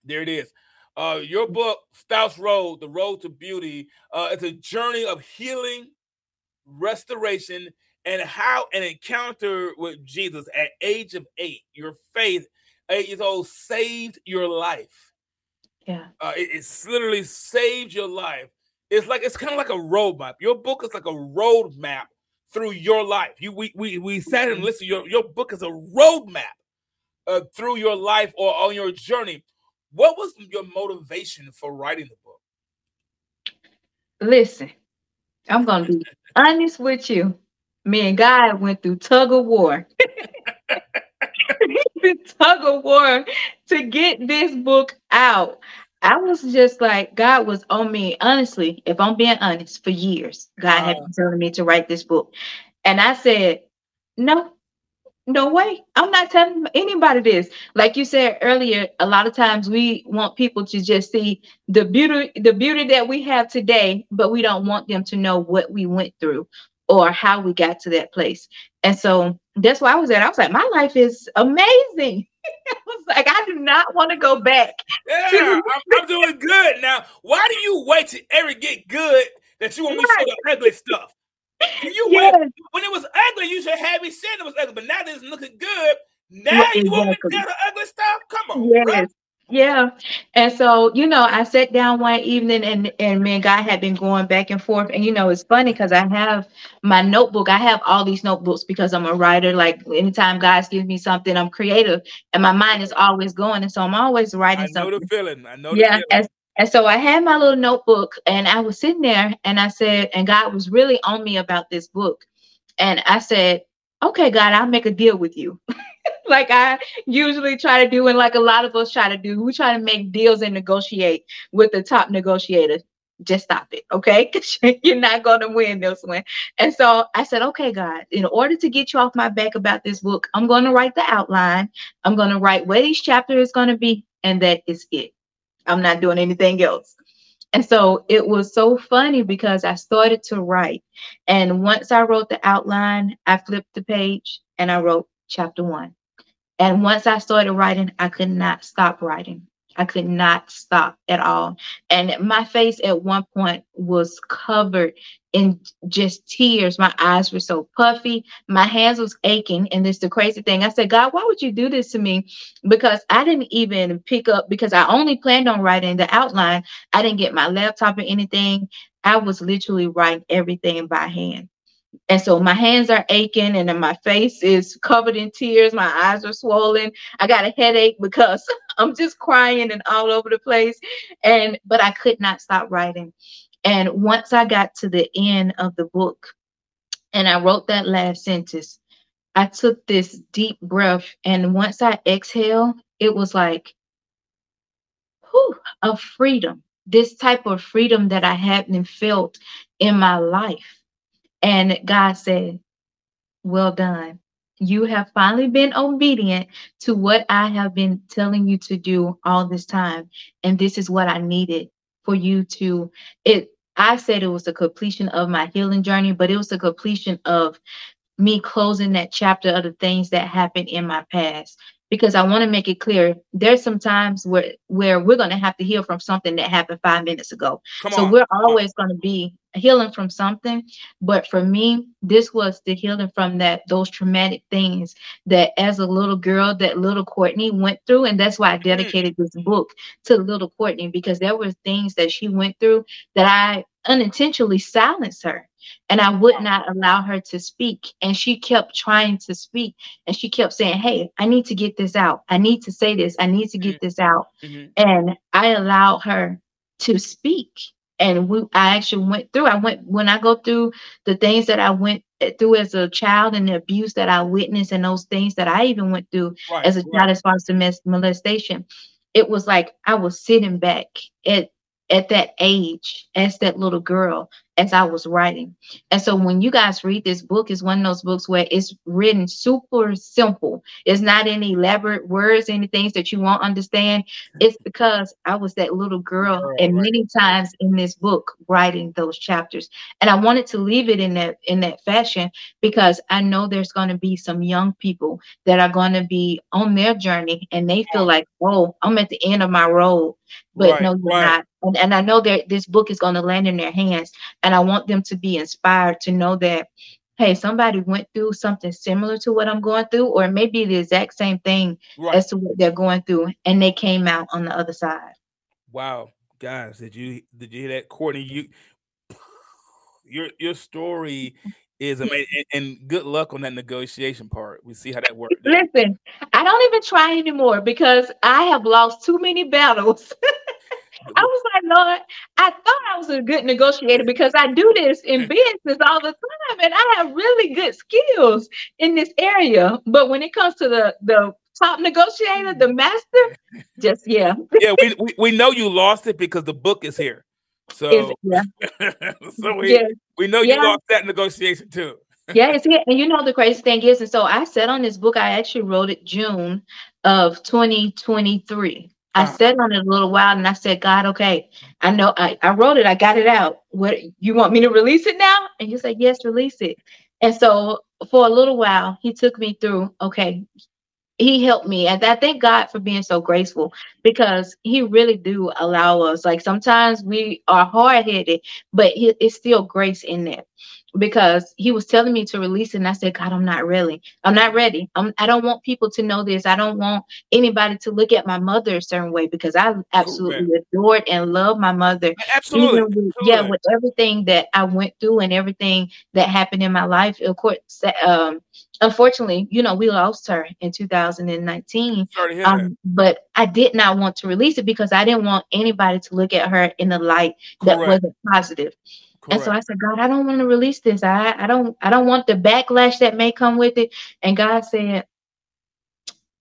There it is. Uh, your book, Stout's Road, The Road to Beauty. Uh, it's a journey of healing, restoration, and how an encounter with Jesus at age of eight, your faith, eight years old, saved your life. Yeah. Uh, it- it's literally saved your life. It's like it's kind of like a roadmap. Your book is like a roadmap through your life. You we we we sat and listened. Your your book is a roadmap uh, through your life or on your journey. What was your motivation for writing the book? Listen, I'm gonna be [laughs] honest with you. Me and God went through tug of war. [laughs] the tug of war to get this book out. I was just like, God was on me. Honestly, if I'm being honest, for years, God had been telling me to write this book. And I said, No, no way. I'm not telling anybody this. Like you said earlier, a lot of times we want people to just see the beauty, the beauty that we have today, but we don't want them to know what we went through or how we got to that place. And so that's why I was at. I was like, my life is amazing. [laughs] I was like, I do not want to go back. Yeah, I'm, I'm doing good now. Why do you wait to ever get good that you want me to show the ugly stuff? You Yes. wait when it was ugly? You should have me saying it was ugly, but now that it's looking good. Now Right, you want me to exactly. tell the ugly stuff? Come on, bro. Yeah. And so, you know, I sat down one evening and and me and God had been going back and forth. And you know, it's funny because I have my notebook. I have all these notebooks because I'm a writer. Like anytime God gives me something, I'm creative and my mind is always going. And so I'm always writing I know something. the feeling. I know the yeah feeling. And, so i had my little notebook and i was sitting there and i said and god was really on me about this book. And i said okay god i'll make a deal with you. [laughs] Like i usually try to do and like a lot of us try to do we try to make deals and negotiate with the top negotiator just stop it okay? [laughs] you're not going to win this one. And so i said okay god in order to get you off my back about this book i'm going to write the outline. I'm going to write where each chapter is going to be and that is it I'm not doing anything else. And so it was so funny because I started to write. And once I wrote the outline, I flipped the page and I wrote chapter one. And once I started writing, I could not stop writing. I could not stop at all. And my face at one point was covered in just tears. My eyes were so puffy. My hands was aching. And this the crazy thing. I said, God, why would you do this to me? Because I didn't even pick up because I only planned on writing the outline. I didn't get my laptop or anything. I I was literally writing everything by hand. And so my hands are aching and then my face is covered in tears. My eyes are swollen. I got a headache because [laughs] I'm just crying and all over the place. And but I could not stop writing. And once I got to the end of the book and I wrote that last sentence, I took this deep breath. And once I exhale, it was like, whew, of freedom. This type of freedom that I hadn't felt in my life. And God said, Well done. You have finally been obedient to what I have been telling you to do all this time. And this is what I needed for you to it. I said it was a completion of my healing journey, but it was a completion of me closing that chapter of the things that happened in my past because I want to make it clear there's some times where where we're going to have to heal from something that happened 5 minutes ago. Come so on. we're always going to be healing from something, but for me this was the healing from that those traumatic things that as a little girl that little Courtney went through and that's why I mm. dedicated this book to little Courtney because there were things that she went through that I unintentionally silenced her and I would not allow her to speak. And she kept trying to speak and she kept saying, Hey, I need to get this out. I need to say this. I need to get mm-hmm. this out. Mm-hmm. And I allowed her to speak. And we, I actually went through, I went, when I go through the things that I went through as a child and the abuse that I witnessed and those things that I even went through right, as a right. child as far as molestation, it was like I was sitting back at at that age as that little girl as I was writing. And so when you guys read this book, it's one of those books where it's written super simple. It's not any elaborate words, any things that you won't understand. It's because I was that little girl and many times in this book writing those chapters. And I wanted to leave it in that in that fashion because I know there's going to be some young people that are going to be on their journey and they feel like, oh, I'm at the end of my road. But right, no, you're right. not. And, and I know that this book is going to land in their hands. And I want them to be inspired to know that, hey, somebody went through something similar to what I'm going through, or maybe the exact same thing right. as to what they're going through, and they came out on the other side. Wow, guys, did you did you hear that, Courtney? You your your story is [laughs] amazing, and, and, good luck on that negotiation part. We see how that works. Listen, I don't even try anymore because I have lost too many battles. [laughs] I was like, Lord, I thought I was a good negotiator because I do this in mm. business all the time, and I have really good skills in this area. But when it comes to the the top negotiator, the master, just yeah. yeah, we, we, we know you lost it because the book is here. So, yeah. [laughs] so we, yes. we know you yeah. lost that negotiation too. [laughs] yeah. And you know the crazy thing is, and so I said on this book, I actually wrote it June of 2023. I uh-huh. sat on it a little while and I said, God, okay, I know I, I wrote it, I got it out. What you want me to release it now? And you said, Yes, release it. And so for a little while, he took me through, okay, he helped me and i thank god for being so graceful because he really do allow us like sometimes we are hard-headed but it's still grace in there because he was telling me to release it and I said, God, I'm not really, I'm not ready. I'm, I don't want people to know this. I don't want anybody to look at my mother a certain way because I absolutely oh, adored and love my mother. Absolutely. With. Yeah, with everything that I went through and everything that happened in my life. Of course, um, unfortunately, you know, we lost her in 2019. Um, but I did not want to release it because I didn't want anybody to look at her in the light Correct. that wasn't positive. Correct. And so I said, God, I don't want to release this. I, I don't I don't want the backlash that may come with it. And God said,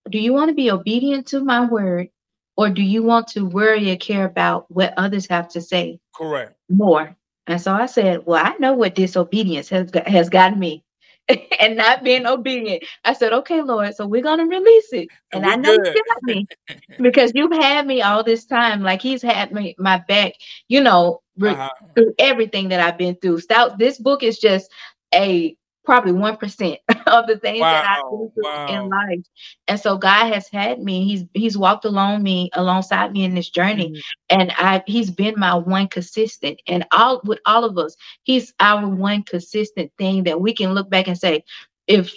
Do you want to be obedient to my word? Or do you want to worry or care about what others have to say? Correct. More. And so I said, Well, I know what disobedience has has gotten me. [laughs] and not being obedient. I said, okay, Lord, so we're going to release it. And I know good. you got me [laughs] because you've had me all this time. Like he's had me my back, you know, uh-huh. through everything that I've been through. Stout, this book is just a probably 1% [laughs] of the things wow, that I've do wow. in life. And so God has had me. He's he's walked along me alongside me in this journey. Mm-hmm. And I he's been my one consistent. And all with all of us, he's our one consistent thing that we can look back and say, if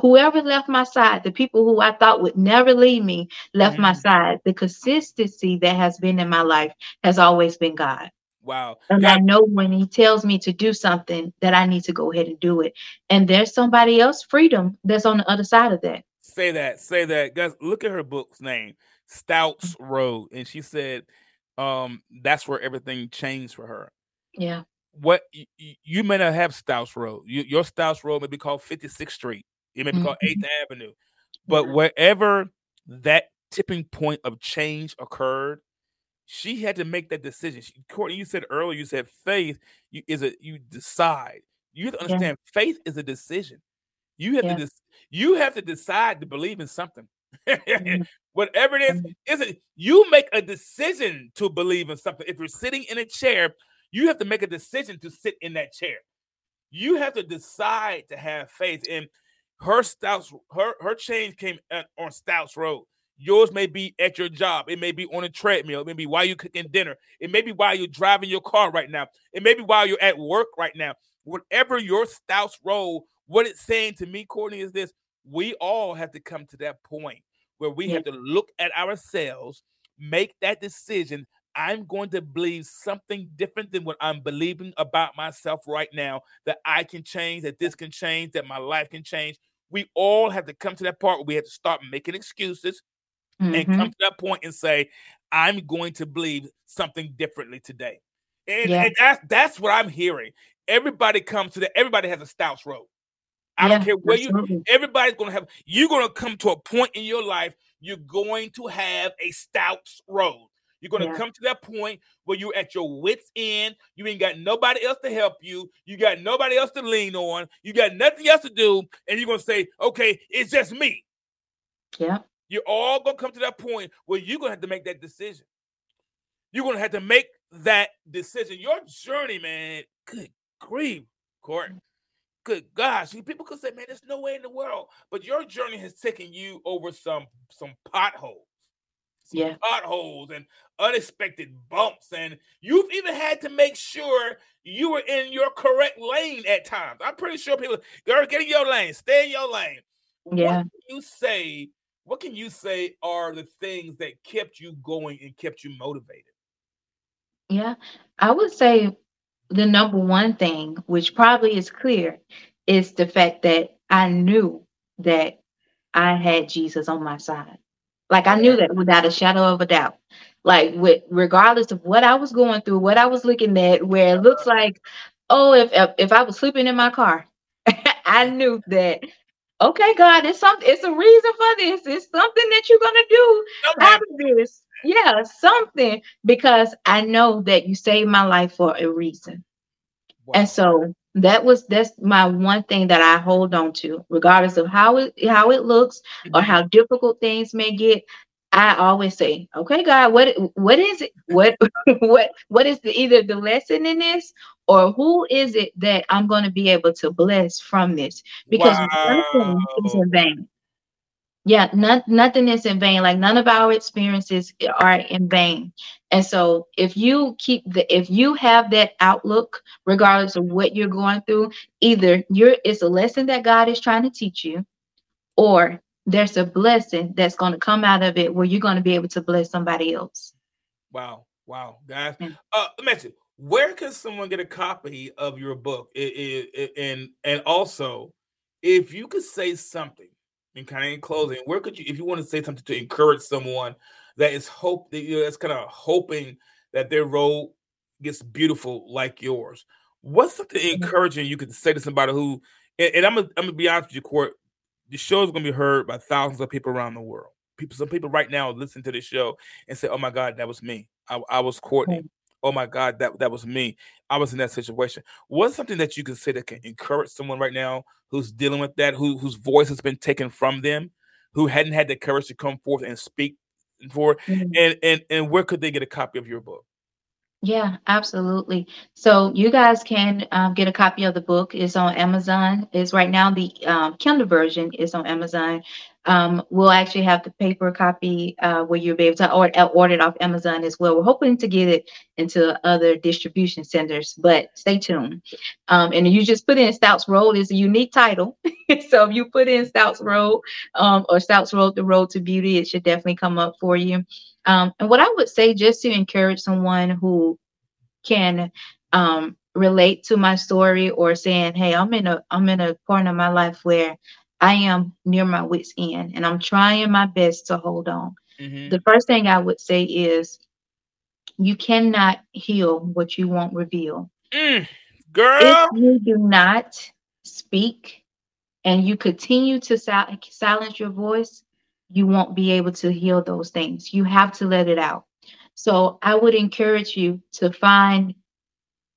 whoever left my side, the people who I thought would never leave me left mm-hmm. my side, the consistency that has been in my life has always been God. Wow. And God- I know when he tells me to do something that I need to go ahead and do it. And there's somebody else freedom that's on the other side of that. Say that. Say that. Guys, look at her book's name, Stouts Road. And she said um that's where everything changed for her. Yeah. What you, you may not have Stouts Road. You, your Stouts Road may be called 56th Street. It may be called 8th Avenue. But Yeah. wherever that tipping point of change occurred, she had to make that decision. She, Courtney, you said earlier, you said faith you, is a you decide. You have to Yeah. understand faith is a decision. You have Yeah. to dec- you have to decide to believe in something. Mhm. [laughs] Whatever it is, Mhm. is it you make a decision to believe in something. If you're sitting in a chair, you have to make a decision to sit in that chair. You have to decide to have faith. And her Stouts, her her change came at, on Stouts Road. Yours may be at your job. It may be on a treadmill. It may be while you're cooking dinner. It may be while you're driving your car right now. It may be while you're at work right now. Whatever your Stouts role, what it's saying to me, Courtney, is this: we all have to come to that point where we have to look at ourselves, make that decision. I'm going to believe something different than what I'm believing about myself right now. That I can change, that this can change, that my life can change. We all have to come to that part where we have to start making excuses and Mhm. come to that point and say, I'm going to believe something differently today. And, Yeah. and that's that's what I'm hearing. Everybody comes to that, everybody has a Stouts road. I don't care where you everybody's gonna have you're gonna come to a point in your life, you're going to have a Stouts road. You're gonna Yeah. come to that point where you're at your wits' end. You ain't got nobody else to help you. You got nobody else to lean on. You got nothing else to do, and you're gonna say, "Okay, it's just me." Yeah. You're all gonna come to that point where you're gonna have to make that decision. You're gonna have to make that decision. Your journey, man. Good grief, Court. Mm. Good gosh, people could say, "Man, there's no way in the world," but your journey has taken you over some some potholes, some Yeah. potholes, and unexpected bumps, and you've even had to make sure you were in your correct lane at times. I'm pretty sure people, girl, get in your lane, stay in your lane. Yeah. What can you say? What can you say are the things that kept you going and kept you motivated? Yeah, I would say the number one thing, which probably is clear, is the fact that I knew that I had Jesus on my side. Like I knew that without a shadow of a doubt. Like with regardless of what I was going through, what I was looking at, where it looks uh-huh. like, oh, if if, if I was sleeping in my car, [laughs] I knew that. Okay, God, it's something. It's a reason for this. It's something that you're gonna do out of this. Yeah, something because I know that you saved my life for a reason. Wow. And so that was that's my one thing that I hold on to, regardless of how it how it looks or Mhm. how difficult things may get. I always say, "Okay, God, what what is it? What [laughs] what what is the either the lesson in this, or who is it that I'm going to be able to bless from this? Because nothing is in vain. Yeah, none, nothing is in vain. Like none of our experiences are in vain. And so if you keep the if you have that outlook, regardless of what you're going through, either you're it's a lesson that God is trying to teach you, or there's a blessing that's going to come out of it where you're going to be able to bless somebody else. Wow. Wow. Guys. Mm. Uh let me where can someone get a copy of your book? I- I- I- and and also, if you could say something and kind of in closing, where could you if you want to say something to encourage someone that is hope that you know, that's kind of hoping that their road gets beautiful like yours. What's something encouraging you could say to somebody who and, and I'm gonna I'm gonna be honest with you, Court. The show is gonna be heard by thousands of people around the world. People, some people right now listen to this show and say, "Oh my God, that was me. I, I was Courtney. Oh my God, that that was me. I was in that situation." What's something that you can say that can encourage someone right now who's dealing with that, who whose voice has been taken from them, who hadn't had the courage to come forth and speak for, Mhm. and and and where could they get a copy of your book? Yeah, absolutely. So you guys can um, get a copy of the book. It's on Amazon. It's right now the um, Kindle version is on Amazon. Um, we'll actually have the paper copy uh, where you'll be able to order, order it off Amazon as well. We're hoping to get it into other distribution centers, but stay tuned. Um, and you just put in Stouts Road is a unique title. [laughs] so if you put in Stouts Road um, or Stouts Road, the road to beauty, it should definitely come up for you. Um, and what I would say, just to encourage someone who can um, relate to my story or saying, "Hey, I'm in a I'm in a point of my life where I am near my wits end and I'm trying my best to hold on." Mm-hmm. The first thing I would say is you cannot heal what you won't reveal. Mm, girl, if you do not speak and you continue to sil- silence your voice, you won't be able to heal those things. You have to let it out. So I would encourage you to find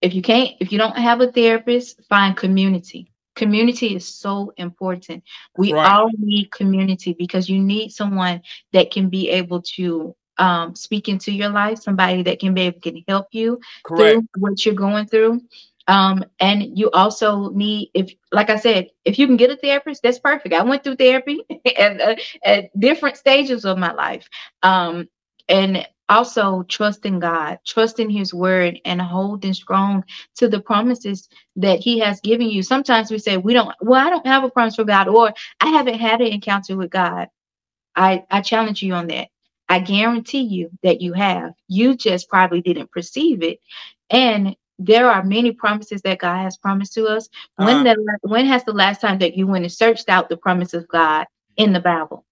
if you can't if you don't have a therapist, find community. Community is so important. We right. all need community because you need someone that can be able to um, speak into your life, somebody that can be able to help you Correct. through what you're going through. Um, and you also need, if, like I said, if you can get a therapist, that's perfect. I went through therapy [laughs] at, uh, at different stages of my life. Um, and also trusting God, trusting His word, and holding strong to the promises that He has given you. Sometimes we say, We don't, well, I don't have a promise for God, or I haven't had an encounter with God. I, I challenge you on that. I guarantee you that you have. You just probably didn't perceive it. And there are many promises that God has promised to us. When uh, the, when has the last time that you went and searched out the promises of God in the Bible?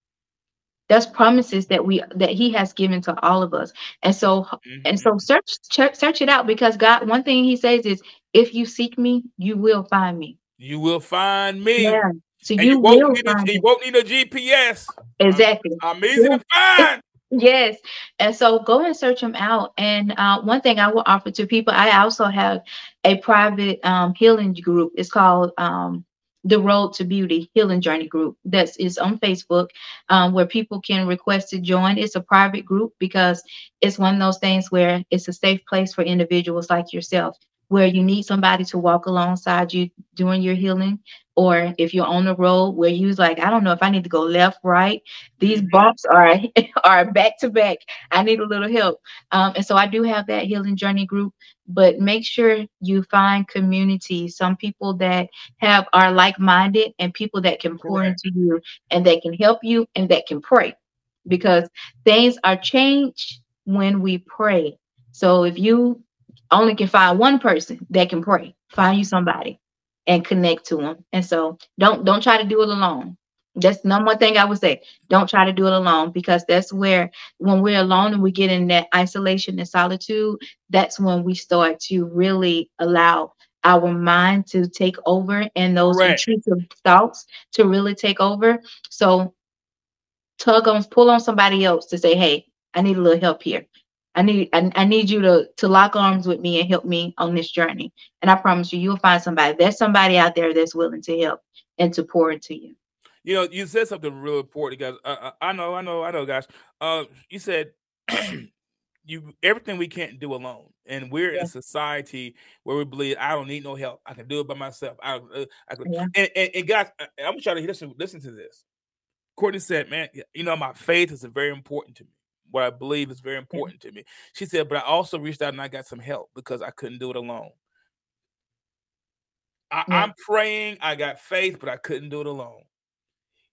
That's promises that we that He has given to all of us. And so mm-hmm. and so search, search search it out because God. One thing He says is, "If you seek Me, you will find Me." You will find me. Yeah. So and you, you won't, need a, you won't need a GPS. Exactly. I'm, I'm easy yeah. to find. [laughs] Yes. And so go and search them out. And uh, one thing I will offer to people, I also have a private um, healing group. It's called um, the Road to Beauty Healing Journey Group. That is on Facebook, um, where people can request to join. It's a private group because it's one of those things where it's a safe place for individuals like yourself where you need somebody to walk alongside you doing your healing or if you're on the road where you was like i don't know if i need to go left right these mm-hmm. bumps are [laughs] are back to back i need a little help um, and so i do have that healing journey group but make sure you find community some people that have are like-minded and people that can pour into you and that can help you and that can pray because things are changed when we pray so if you only can find one person that can pray. Find you somebody and connect to them. And so don't don't try to do it alone. That's number one thing I would say. Don't try to do it alone because that's where when we're alone and we get in that isolation and solitude, that's when we start to really allow our mind to take over and those right. intrusive thoughts to really take over. So tug on, pull on somebody else to say, hey, I need a little help here. I need I, I need you to to lock arms with me and help me on this journey. And I promise you, you'll find somebody. There's somebody out there that's willing to help and to pour into you. You know, you said something real important, guys. Uh, I know, I know, I know, guys. Uh, you said [clears throat] you everything we can't do alone, and we're yeah. in a society where we believe I don't need no help. I can do it by myself. I, uh, I can, yeah. and, and, and guys, I, I'm trying to try to listen. Listen to this. Courtney said, "Man, you know, my faith is very important to me what I believe is very important to me. She said, but I also reached out and I got some help because I couldn't do it alone. I, am praying, I got faith, but I couldn't do it alone.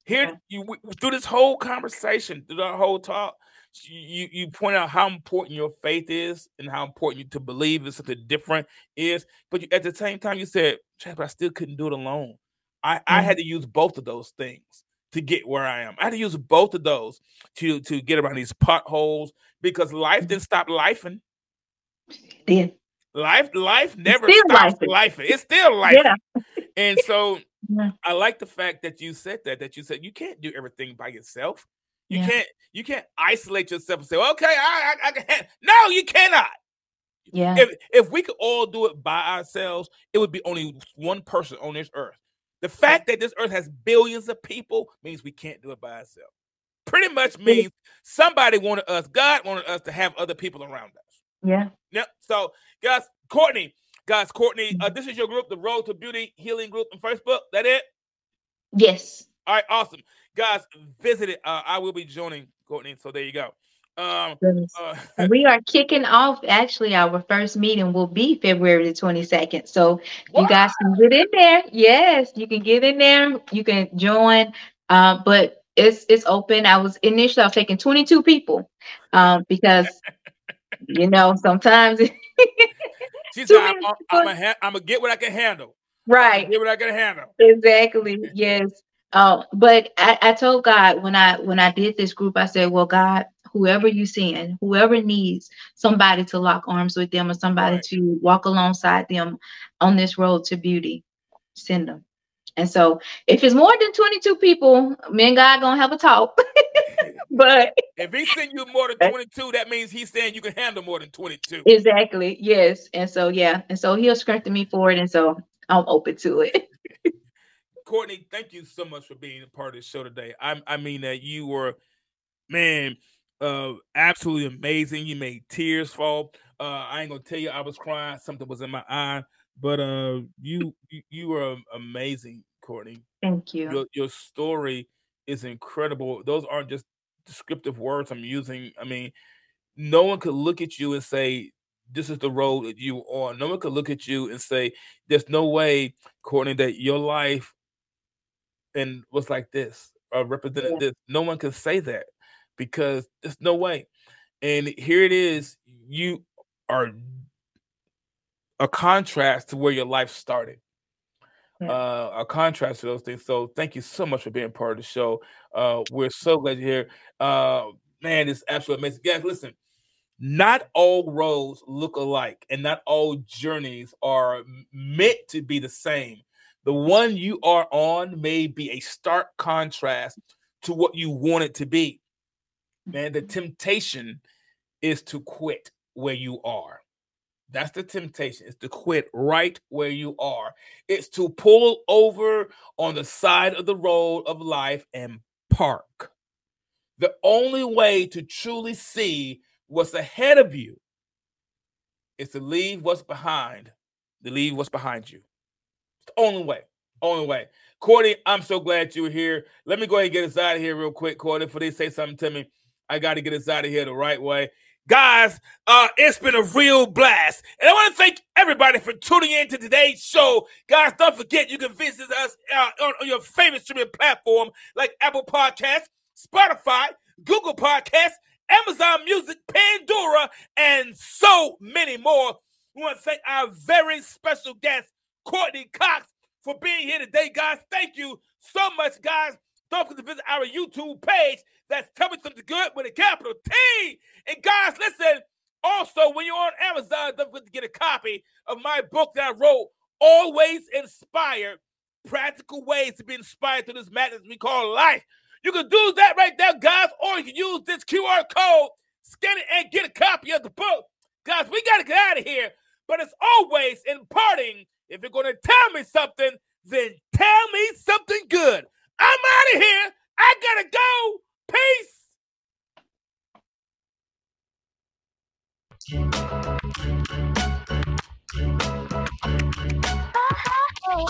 Here, you through this whole conversation, through the whole talk, you you point out how important your faith is and how important you to believe is something different is. But you, at the same time, you said, but I still couldn't do it alone. I, I had to use both of those things to get where I am. I had to use both of those to to get around these potholes because life didn't stop lifing. Yeah. Life, life never stops life. It's still life. Yeah. And so yeah. I like the fact that you said that, that you said you can't do everything by yourself. You yeah. can't you can't isolate yourself and say, okay, I, I, I can no, you cannot. Yeah. If if we could all do it by ourselves, it would be only one person on this earth. The fact that this earth has billions of people means we can't do it by ourselves. Pretty much means somebody wanted us, God wanted us to have other people around us. Yeah. Yep. So, guys, Courtney, guys, Courtney, uh, this is your group, the Road to Beauty Healing Group on Facebook. That it? Yes. All right, awesome. Guys, visit it. Uh, I will be joining Courtney. So there you go. Um, uh, we are kicking off. Actually, our first meeting will be February the 22nd. So you guys can get in there. Yes, you can get in there. You can join. Uh, but it's it's open. I was initially I was taking 22 people um, because [laughs] you know sometimes [laughs] She said, I'm, I'm, I'm, a ha- gonna get what I can handle. Right. Get what I can handle. Exactly. Yes. Um, but I, I told God when I when I did this group, I said, Well, God, whoever you send, whoever needs somebody to lock arms with them or somebody Right. to walk alongside them on this road to beauty, send them. And so if it's more than 22 people, me and God gonna have a talk. [laughs] but If he send you more than 22, that means he's saying you can handle more than 22. exactly, yes. And so yeah, and so he'll strengthen me for it. And so I'm open to it. [laughs] Courtney, thank you so much for being a part of the show today. I, I mean that you were, man, uh, absolutely amazing. You made tears fall. Uh, I ain't gonna tell you I was crying. Something was in my eye, but uh, you you, were amazing, Courtney. Thank you. Your your story is incredible. Those aren't just descriptive words I'm using. I mean, no one could look at you and say this is the road that you are on. No one could look at you and say there's no way, Courtney, that your life and was like this or represented Yeah. this. No one could say that because there's no way. And here it is. You are a contrast to where your life started. Yeah. Uh, a contrast to those things. So thank you so much for being part of the show. Uh, we're so glad you're here. Uh, man, it's absolutely amazing. Guys, listen, not all roads look alike, and not all journeys are meant to be the same. The one you are on may be a stark contrast to what you want it to be. Man, the temptation is to quit where you are. That's the temptation, is to quit right where you are. It's to pull over on the side of the road of life and park. The only way to truly see what's ahead of you is to leave what's behind, to leave what's behind you. It's the only way. Only way. Courtney, I'm so glad you were here. Let me go ahead and get us out of here real quick, Courtney, before they say something to me. I got to get us out of here the right way. Guys, uh, it's been a real blast. And I want to thank everybody for tuning in to today's show. Guys, don't forget you can visit us uh, on, on your favorite streaming platform like Apple Podcasts, Spotify, Google Podcasts, Amazon Music, Pandora, and so many more. We want to thank our very special guest, Courtney Cox, for being here today, guys. Thank you so much, guys. Don't forget to visit our YouTube page. That's Tell Me Something Good with a capital T. And guys, listen, also, when you're on Amazon, don't forget to get a copy of my book that I wrote, Always Inspired Practical Ways to Be Inspired to This Madness We Call Life. You can do that right there, guys, or you can use this QR code, scan it, and get a copy of the book. Guys, we got to get out of here. But as always, in parting, if you're going to tell me something, then tell me something good. I'm out of here. I got to go. Peace. Uh-huh.